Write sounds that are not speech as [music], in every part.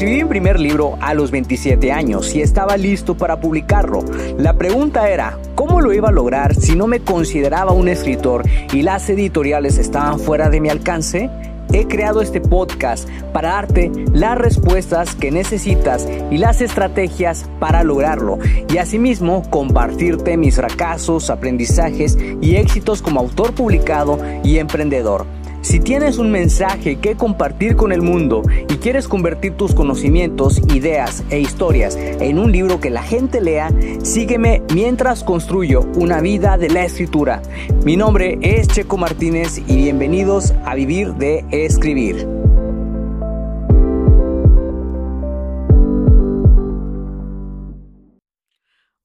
Escribí mi primer libro a los 27 años y estaba listo para publicarlo. La pregunta era, ¿cómo lo iba a lograr si no me consideraba un escritor y las editoriales estaban fuera de mi alcance? He creado este podcast para darte las respuestas que necesitas y las estrategias para lograrlo y asimismo compartirte mis fracasos, aprendizajes y éxitos como autor publicado y emprendedor. Si tienes un mensaje que compartir con el mundo y quieres convertir tus conocimientos, ideas e historias en un libro que la gente lea, sígueme mientras construyo una vida de la escritura. Mi nombre es Checo Martínez y bienvenidos a Vivir de Escribir.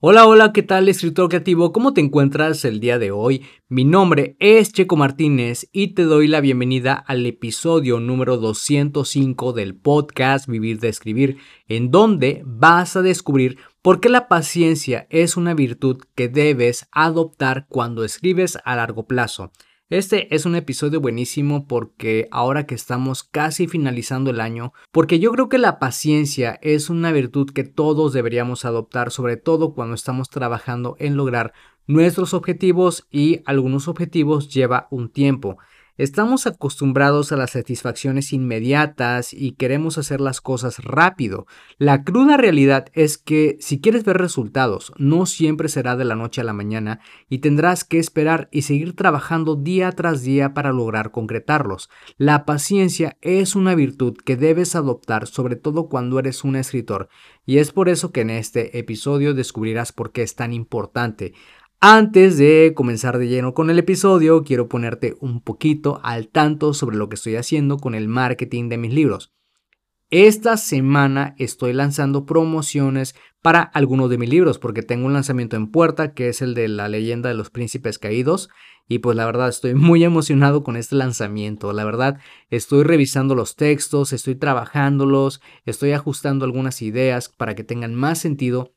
Hola, hola, ¿qué tal escritor creativo? ¿Cómo te encuentras el día de hoy? Mi nombre es Checo Martínez y te doy la bienvenida al episodio número 205 del podcast Vivir de Escribir, en donde vas a descubrir por qué la paciencia es una virtud que debes adoptar cuando escribes a largo plazo. Este es un episodio buenísimo porque ahora que estamos casi finalizando el año, porque yo creo que la paciencia es una virtud que todos deberíamos adoptar, sobre todo cuando estamos trabajando en lograr nuestros objetivos y algunos objetivos lleva un tiempo. Estamos acostumbrados a las satisfacciones inmediatas y queremos hacer las cosas rápido. La cruda realidad es que si quieres ver resultados, no siempre será de la noche a la mañana y tendrás que esperar y seguir trabajando día tras día para lograr concretarlos. La paciencia es una virtud que debes adoptar sobre todo cuando eres un escritor y es por eso que en este episodio descubrirás por qué es tan importante. Antes de comenzar de lleno con el episodio, quiero ponerte un poquito al tanto sobre lo que estoy haciendo con el marketing de mis libros. Esta semana estoy lanzando promociones para algunos de mis libros porque tengo un lanzamiento en puerta que es el de la leyenda de los príncipes caídos y pues la verdad estoy [laughs] muy emocionado con este lanzamiento. La verdad estoy revisando los textos, estoy trabajándolos, estoy ajustando algunas ideas para que tengan más sentido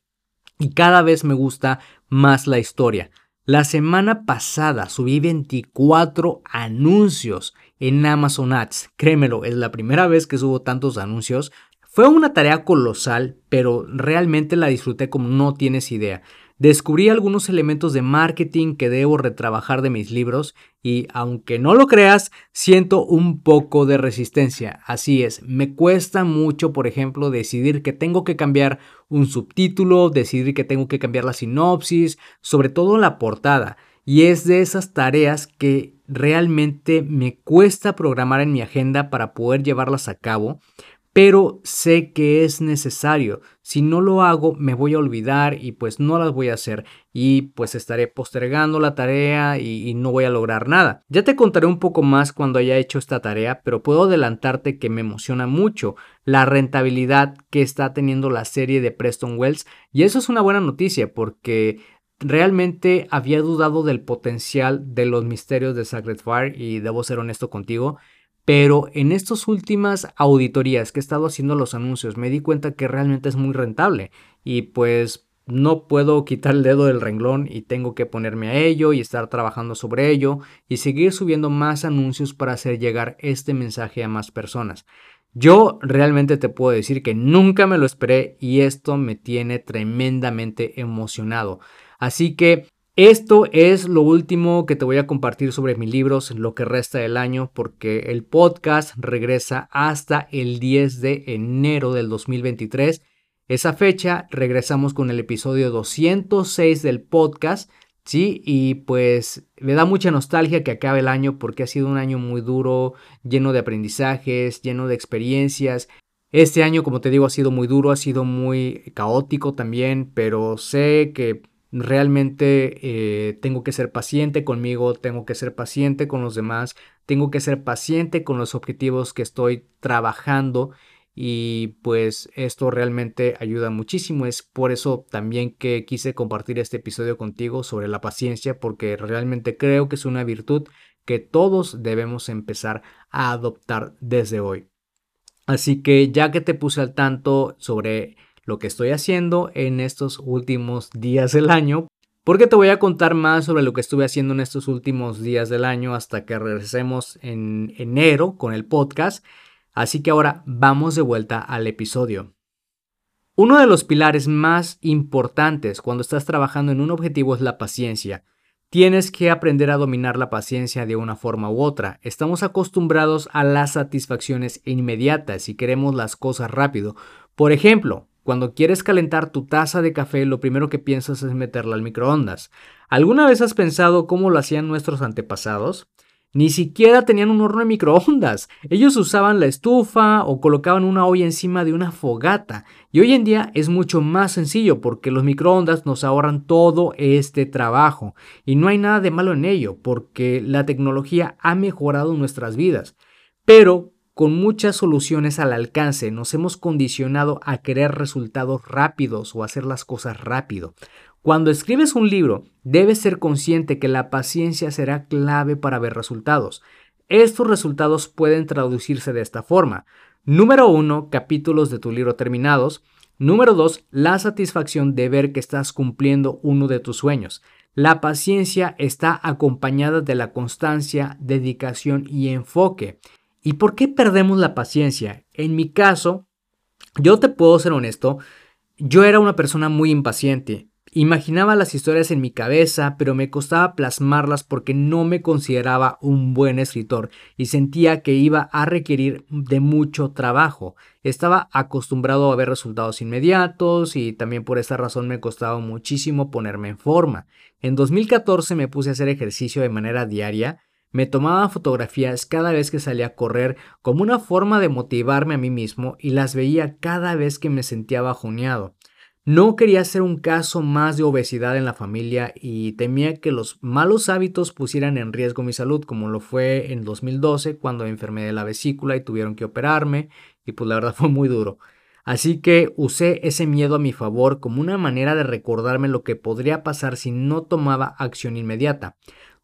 y cada vez me gusta más la historia. La semana pasada subí 24 anuncios en Amazon Ads. Créemelo, es la primera vez que subo tantos anuncios. Fue una tarea colosal, pero realmente la disfruté como no tienes idea. Descubrí algunos elementos de marketing que debo retrabajar de mis libros y aunque no lo creas, siento un poco de resistencia. Así es, me cuesta mucho, por ejemplo, decidir que tengo que cambiar un subtítulo, decidir que tengo que cambiar la sinopsis, sobre todo la portada. Y es de esas tareas que realmente me cuesta programar en mi agenda para poder llevarlas a cabo, pero sé que es necesario. Si no lo hago, me voy a olvidar y pues no las voy a hacer y pues estaré postergando la tarea y, no voy a lograr nada. Ya te contaré un poco más cuando haya hecho esta tarea, pero puedo adelantarte que me emociona mucho la rentabilidad que está teniendo la serie de Preston Wells y eso es una buena noticia porque realmente había dudado del potencial de los misterios de Sacred Fire y debo ser honesto contigo pero en estas últimas auditorías que he estado haciendo los anuncios me di cuenta que realmente es muy rentable y pues no puedo quitar el dedo del renglón y tengo que ponerme a ello y estar trabajando sobre ello y seguir subiendo más anuncios para hacer llegar este mensaje a más personas. Yo realmente te puedo decir que nunca me lo esperé y esto me tiene tremendamente emocionado. Así que esto es lo último que te voy a compartir sobre mis libros lo que resta del año porque el podcast regresa hasta el 10 de enero del 2023. Esa fecha regresamos con el episodio 206 del podcast. Sí, y pues me da mucha nostalgia que acabe el año porque ha sido un año muy duro, lleno de aprendizajes, lleno de experiencias. Este año, como te digo, ha sido muy duro, ha sido muy caótico también, pero sé que Realmente eh, tengo que ser paciente conmigo, tengo que ser paciente con los demás, tengo que ser paciente con los objetivos que estoy trabajando y pues esto realmente ayuda muchísimo. Es por eso también que quise compartir este episodio contigo sobre la paciencia porque realmente creo que es una virtud que todos debemos empezar a adoptar desde hoy. Así que ya que te puse al tanto sobre lo que estoy haciendo en estos últimos días del año, porque te voy a contar más sobre lo que estuve haciendo en estos últimos días del año hasta que regresemos en enero con el podcast. Así que ahora vamos de vuelta al episodio. Uno de los pilares más importantes cuando estás trabajando en un objetivo es la paciencia. Tienes que aprender a dominar la paciencia de una forma u otra. Estamos acostumbrados a las satisfacciones inmediatas y queremos las cosas rápido. Por ejemplo, cuando quieres calentar tu taza de café, lo primero que piensas es meterla al microondas. ¿Alguna vez has pensado cómo lo hacían nuestros antepasados? Ni siquiera tenían un horno de microondas. Ellos usaban la estufa o colocaban una olla encima de una fogata. Y hoy en día es mucho más sencillo porque los microondas nos ahorran todo este trabajo. Y no hay nada de malo en ello porque la tecnología ha mejorado nuestras vidas. Pero con muchas soluciones al alcance nos hemos condicionado a querer resultados rápidos o hacer las cosas rápido. Cuando escribes un libro, debes ser consciente que la paciencia será clave para ver resultados. Estos resultados pueden traducirse de esta forma. Número 1. Capítulos de tu libro terminados. Número 2. La satisfacción de ver que estás cumpliendo uno de tus sueños. La paciencia está acompañada de la constancia, dedicación y enfoque. ¿Y por qué perdemos la paciencia? En mi caso, yo te puedo ser honesto, yo era una persona muy impaciente. Imaginaba las historias en mi cabeza, pero me costaba plasmarlas porque no me consideraba un buen escritor y sentía que iba a requerir de mucho trabajo. Estaba acostumbrado a ver resultados inmediatos y también por esa razón me costaba muchísimo ponerme en forma. En 2014 me puse a hacer ejercicio de manera diaria, me tomaba fotografías cada vez que salía a correr como una forma de motivarme a mí mismo y las veía cada vez que me sentía bajoneado. No quería ser un caso más de obesidad en la familia y temía que los malos hábitos pusieran en riesgo mi salud, como lo fue en 2012 cuando enfermé de la vesícula y tuvieron que operarme y pues la verdad [laughs] fue muy duro. Así que usé ese miedo a mi favor como una manera de recordarme lo que podría pasar si no tomaba acción inmediata.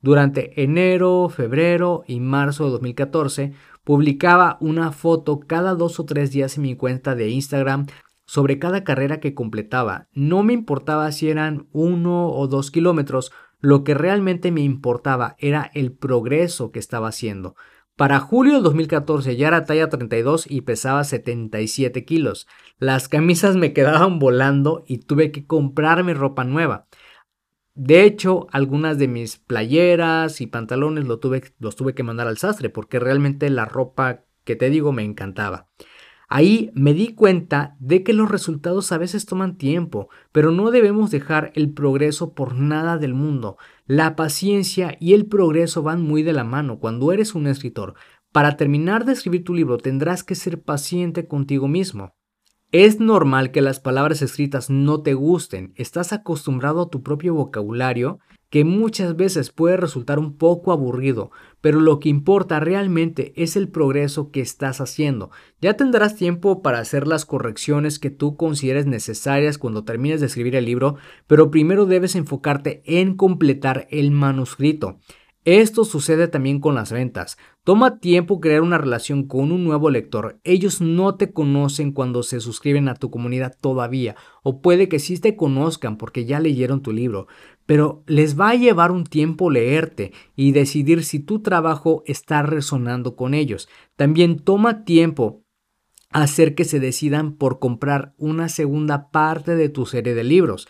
Durante enero, febrero y marzo de 2014 publicaba una foto cada dos o tres días en mi cuenta de Instagram sobre cada carrera que completaba. No me importaba si eran uno o dos kilómetros, lo que realmente me importaba era el progreso que estaba haciendo. Para julio del 2014 ya era talla 32 y pesaba 77 kilos. Las camisas me quedaban volando y tuve que comprarme ropa nueva. De hecho, algunas de mis playeras y pantalones los tuve que mandar al sastre porque realmente la ropa que te digo me encantaba. Ahí me di cuenta de que los resultados a veces toman tiempo, pero no debemos dejar el progreso por nada del mundo. La paciencia y el progreso van muy de la mano cuando eres un escritor. Para terminar de escribir tu libro tendrás que ser paciente contigo mismo. Es normal que las palabras escritas no te gusten, estás acostumbrado a tu propio vocabulario que muchas veces puede resultar un poco aburrido, pero lo que importa realmente es el progreso que estás haciendo. Ya tendrás tiempo para hacer las correcciones que tú consideres necesarias cuando termines de escribir el libro, pero primero debes enfocarte en completar el manuscrito. Esto sucede también con las ventas. Toma tiempo crear una relación con un nuevo lector. Ellos no te conocen cuando se suscriben a tu comunidad todavía, o puede que sí te conozcan porque ya leyeron tu libro, pero les va a llevar un tiempo leerte y decidir si tu trabajo está resonando con ellos. También toma tiempo hacer que se decidan por comprar una segunda parte de tu serie de libros.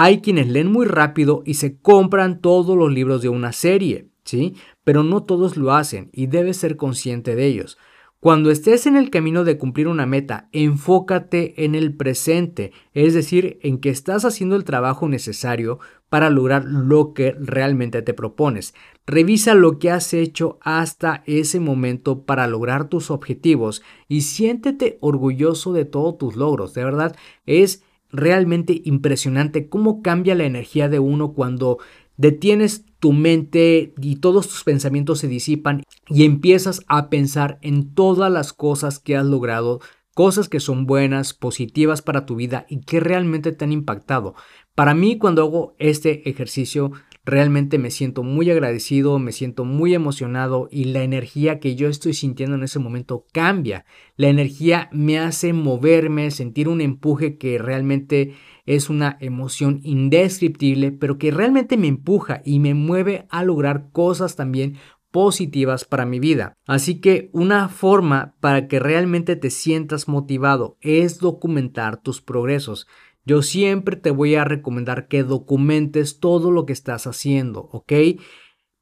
Hay quienes leen muy rápido y se compran todos los libros de una serie, ¿sí? Pero no todos lo hacen y debes ser consciente de ellos. Cuando estés en el camino de cumplir una meta, enfócate en el presente, es decir, en que estás haciendo el trabajo necesario para lograr lo que realmente te propones. Revisa lo que has hecho hasta ese momento para lograr tus objetivos y siéntete orgulloso de todos tus logros. De verdad, es realmente impresionante cómo cambia la energía de uno cuando detienes tu mente y todos tus pensamientos se disipan y empiezas a pensar en todas las cosas que has logrado, cosas que son buenas, positivas para tu vida y que realmente te han impactado. Para mí cuando hago este ejercicio Realmente me siento muy agradecido, me siento muy emocionado y la energía que yo estoy sintiendo en ese momento cambia. La energía me hace moverme, sentir un empuje que realmente es una emoción indescriptible, pero que realmente me empuja y me mueve a lograr cosas también positivas para mi vida. Así que una forma para que realmente te sientas motivado es documentar tus progresos. Yo siempre te voy a recomendar que documentes todo lo que estás haciendo, ¿ok?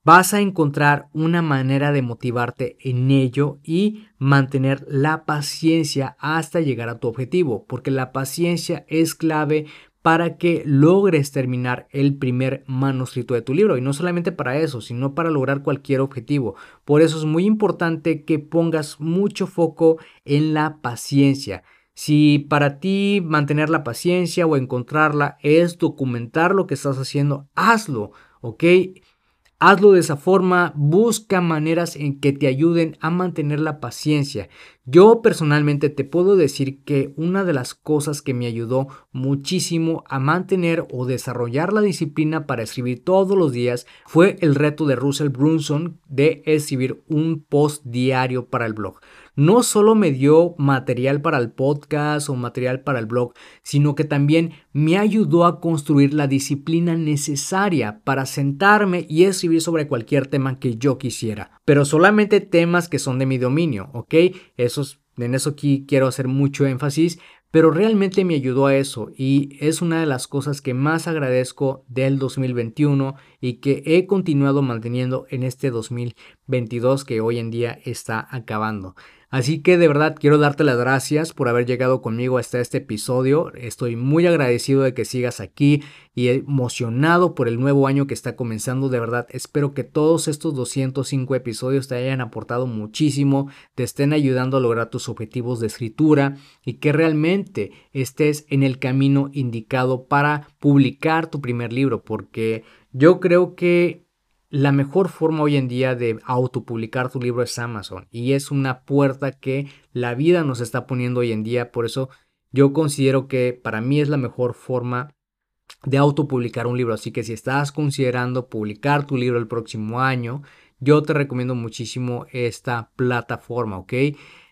vas a encontrar una manera de motivarte en ello y mantener la paciencia hasta llegar a tu objetivo, porque la paciencia es clave para que logres terminar el primer manuscrito de tu libro. Y no solamente para eso, sino para lograr cualquier objetivo. Por eso es muy importante que pongas mucho foco en la paciencia. Si para ti mantener la paciencia o encontrarla es documentar lo que estás haciendo, hazlo, ¿ok? Hazlo de esa forma, busca maneras en que te ayuden a mantener la paciencia. Yo personalmente te puedo decir que una de las cosas que me ayudó muchísimo a mantener o desarrollar la disciplina para escribir todos los días fue el reto de Russell Brunson de escribir un post diario para el blog no solo me dio material para el podcast o material para el blog, sino que también me ayudó a construir la disciplina necesaria para sentarme y escribir sobre cualquier tema que yo quisiera. Pero solamente temas que son de mi dominio, ¿ok? Esos, en eso aquí quiero hacer mucho énfasis pero realmente me ayudó a eso y es una de las cosas que más agradezco del 2021 y que he continuado manteniendo en este 2022 que hoy en día está acabando. Así que de verdad quiero darte las gracias por haber llegado conmigo hasta este episodio. Estoy muy agradecido de que sigas aquí y emocionado por el nuevo año que está comenzando. De verdad espero que todos estos 205 episodios te hayan aportado muchísimo, te estén ayudando a lograr tus objetivos de escritura y que realmente estés en el camino indicado para publicar tu primer libro porque yo creo que la mejor forma hoy en día de autopublicar tu libro es Amazon y es una puerta que la vida nos está poniendo hoy en día. Por eso yo considero que para mí es la mejor forma de autopublicar un libro. Así que si estás considerando publicar tu libro el próximo año, yo te recomiendo muchísimo esta plataforma, ¿ok?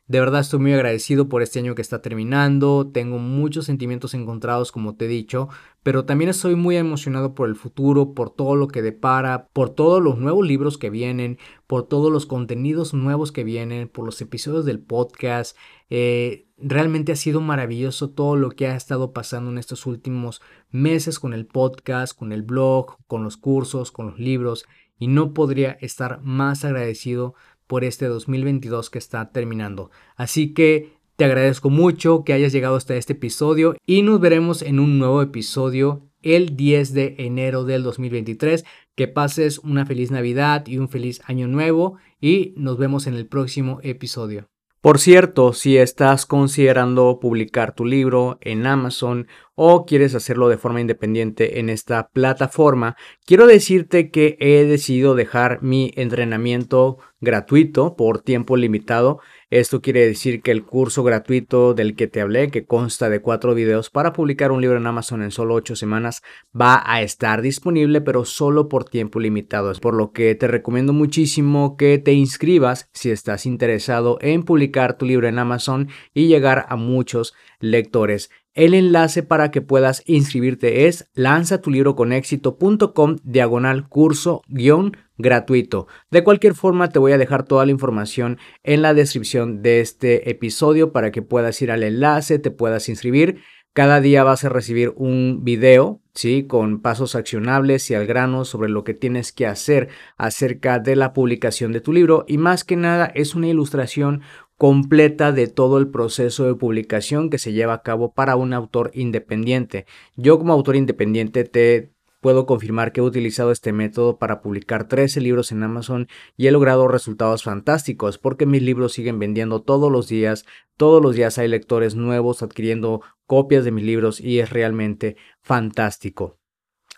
De verdad estoy muy agradecido por este año que está terminando, tengo muchos sentimientos encontrados como te he dicho, pero también estoy muy emocionado por el futuro, por todo lo que depara, por todos los nuevos libros que vienen, por todos los contenidos nuevos que vienen, por los episodios del podcast. Eh, realmente ha sido maravilloso todo lo que ha estado pasando en estos últimos meses con el podcast, con el blog, con los cursos, con los libros y no podría estar más agradecido por este 2022 que está terminando. Así que te agradezco mucho que hayas llegado hasta este episodio y nos veremos en un nuevo episodio el 10 de enero del 2023. Que pases una feliz Navidad y un feliz año nuevo y nos vemos en el próximo episodio. Por cierto, si estás considerando publicar tu libro en Amazon o quieres hacerlo de forma independiente en esta plataforma, quiero decirte que he decidido dejar mi entrenamiento gratuito por tiempo limitado esto quiere decir que el curso gratuito del que te hablé, que consta de cuatro videos para publicar un libro en Amazon en solo ocho semanas, va a estar disponible, pero solo por tiempo limitado. Por lo que te recomiendo muchísimo que te inscribas si estás interesado en publicar tu libro en Amazon y llegar a muchos lectores. El enlace para que puedas inscribirte es lanzatulibroconexito.com diagonal curso guion gratuito. De cualquier forma, te voy a dejar toda la información en la descripción de este episodio para que puedas ir al enlace, te puedas inscribir. Cada día vas a recibir un video, ¿sí? Con pasos accionables y al grano sobre lo que tienes que hacer acerca de la publicación de tu libro. Y más que nada es una ilustración completa de todo el proceso de publicación que se lleva a cabo para un autor independiente. Yo como autor independiente te Puedo confirmar que he utilizado este método para publicar 13 libros en Amazon y he logrado resultados fantásticos porque mis libros siguen vendiendo todos los días. Todos los días hay lectores nuevos adquiriendo copias de mis libros y es realmente fantástico.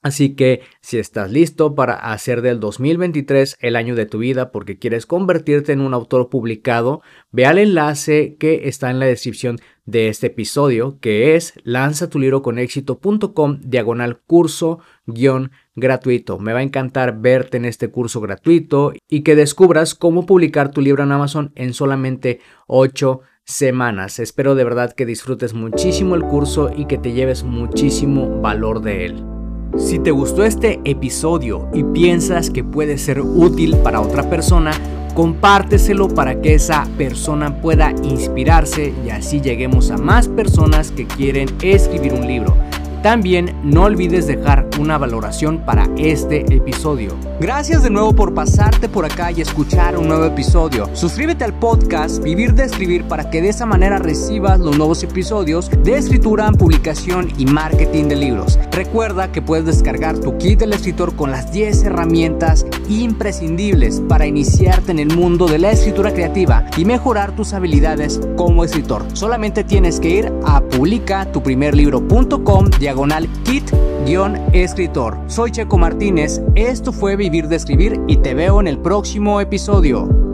Así que si estás listo para hacer del 2023 el año de tu vida porque quieres convertirte en un autor publicado, ve al enlace que está en la descripción de este episodio que es lanzatulibroconexito.com diagonal curso guion gratuito. Me va a encantar verte en este curso gratuito y que descubras cómo publicar tu libro en Amazon en solamente 8 semanas. Espero de verdad que disfrutes muchísimo el curso y que te lleves muchísimo valor de él. Si te gustó este episodio y piensas que puede ser útil para otra persona, compárteselo para que esa persona pueda inspirarse y así lleguemos a más personas que quieren escribir un libro. También no olvides dejar una valoración para este episodio. Gracias de nuevo por pasarte por acá y escuchar un nuevo episodio. Suscríbete al podcast Vivir de Escribir para que de esa manera recibas los nuevos episodios de escritura, publicación y marketing de libros. Recuerda que puedes descargar tu kit del escritor con las 10 herramientas imprescindibles para iniciarte en el mundo de la escritura creativa y mejorar tus habilidades como escritor. Solamente tienes que ir a publicatuprimerlibro.com diagonal kit-escritor. Soy Checo Martínez, esto fue Vivir de Escribir y te veo en el próximo episodio.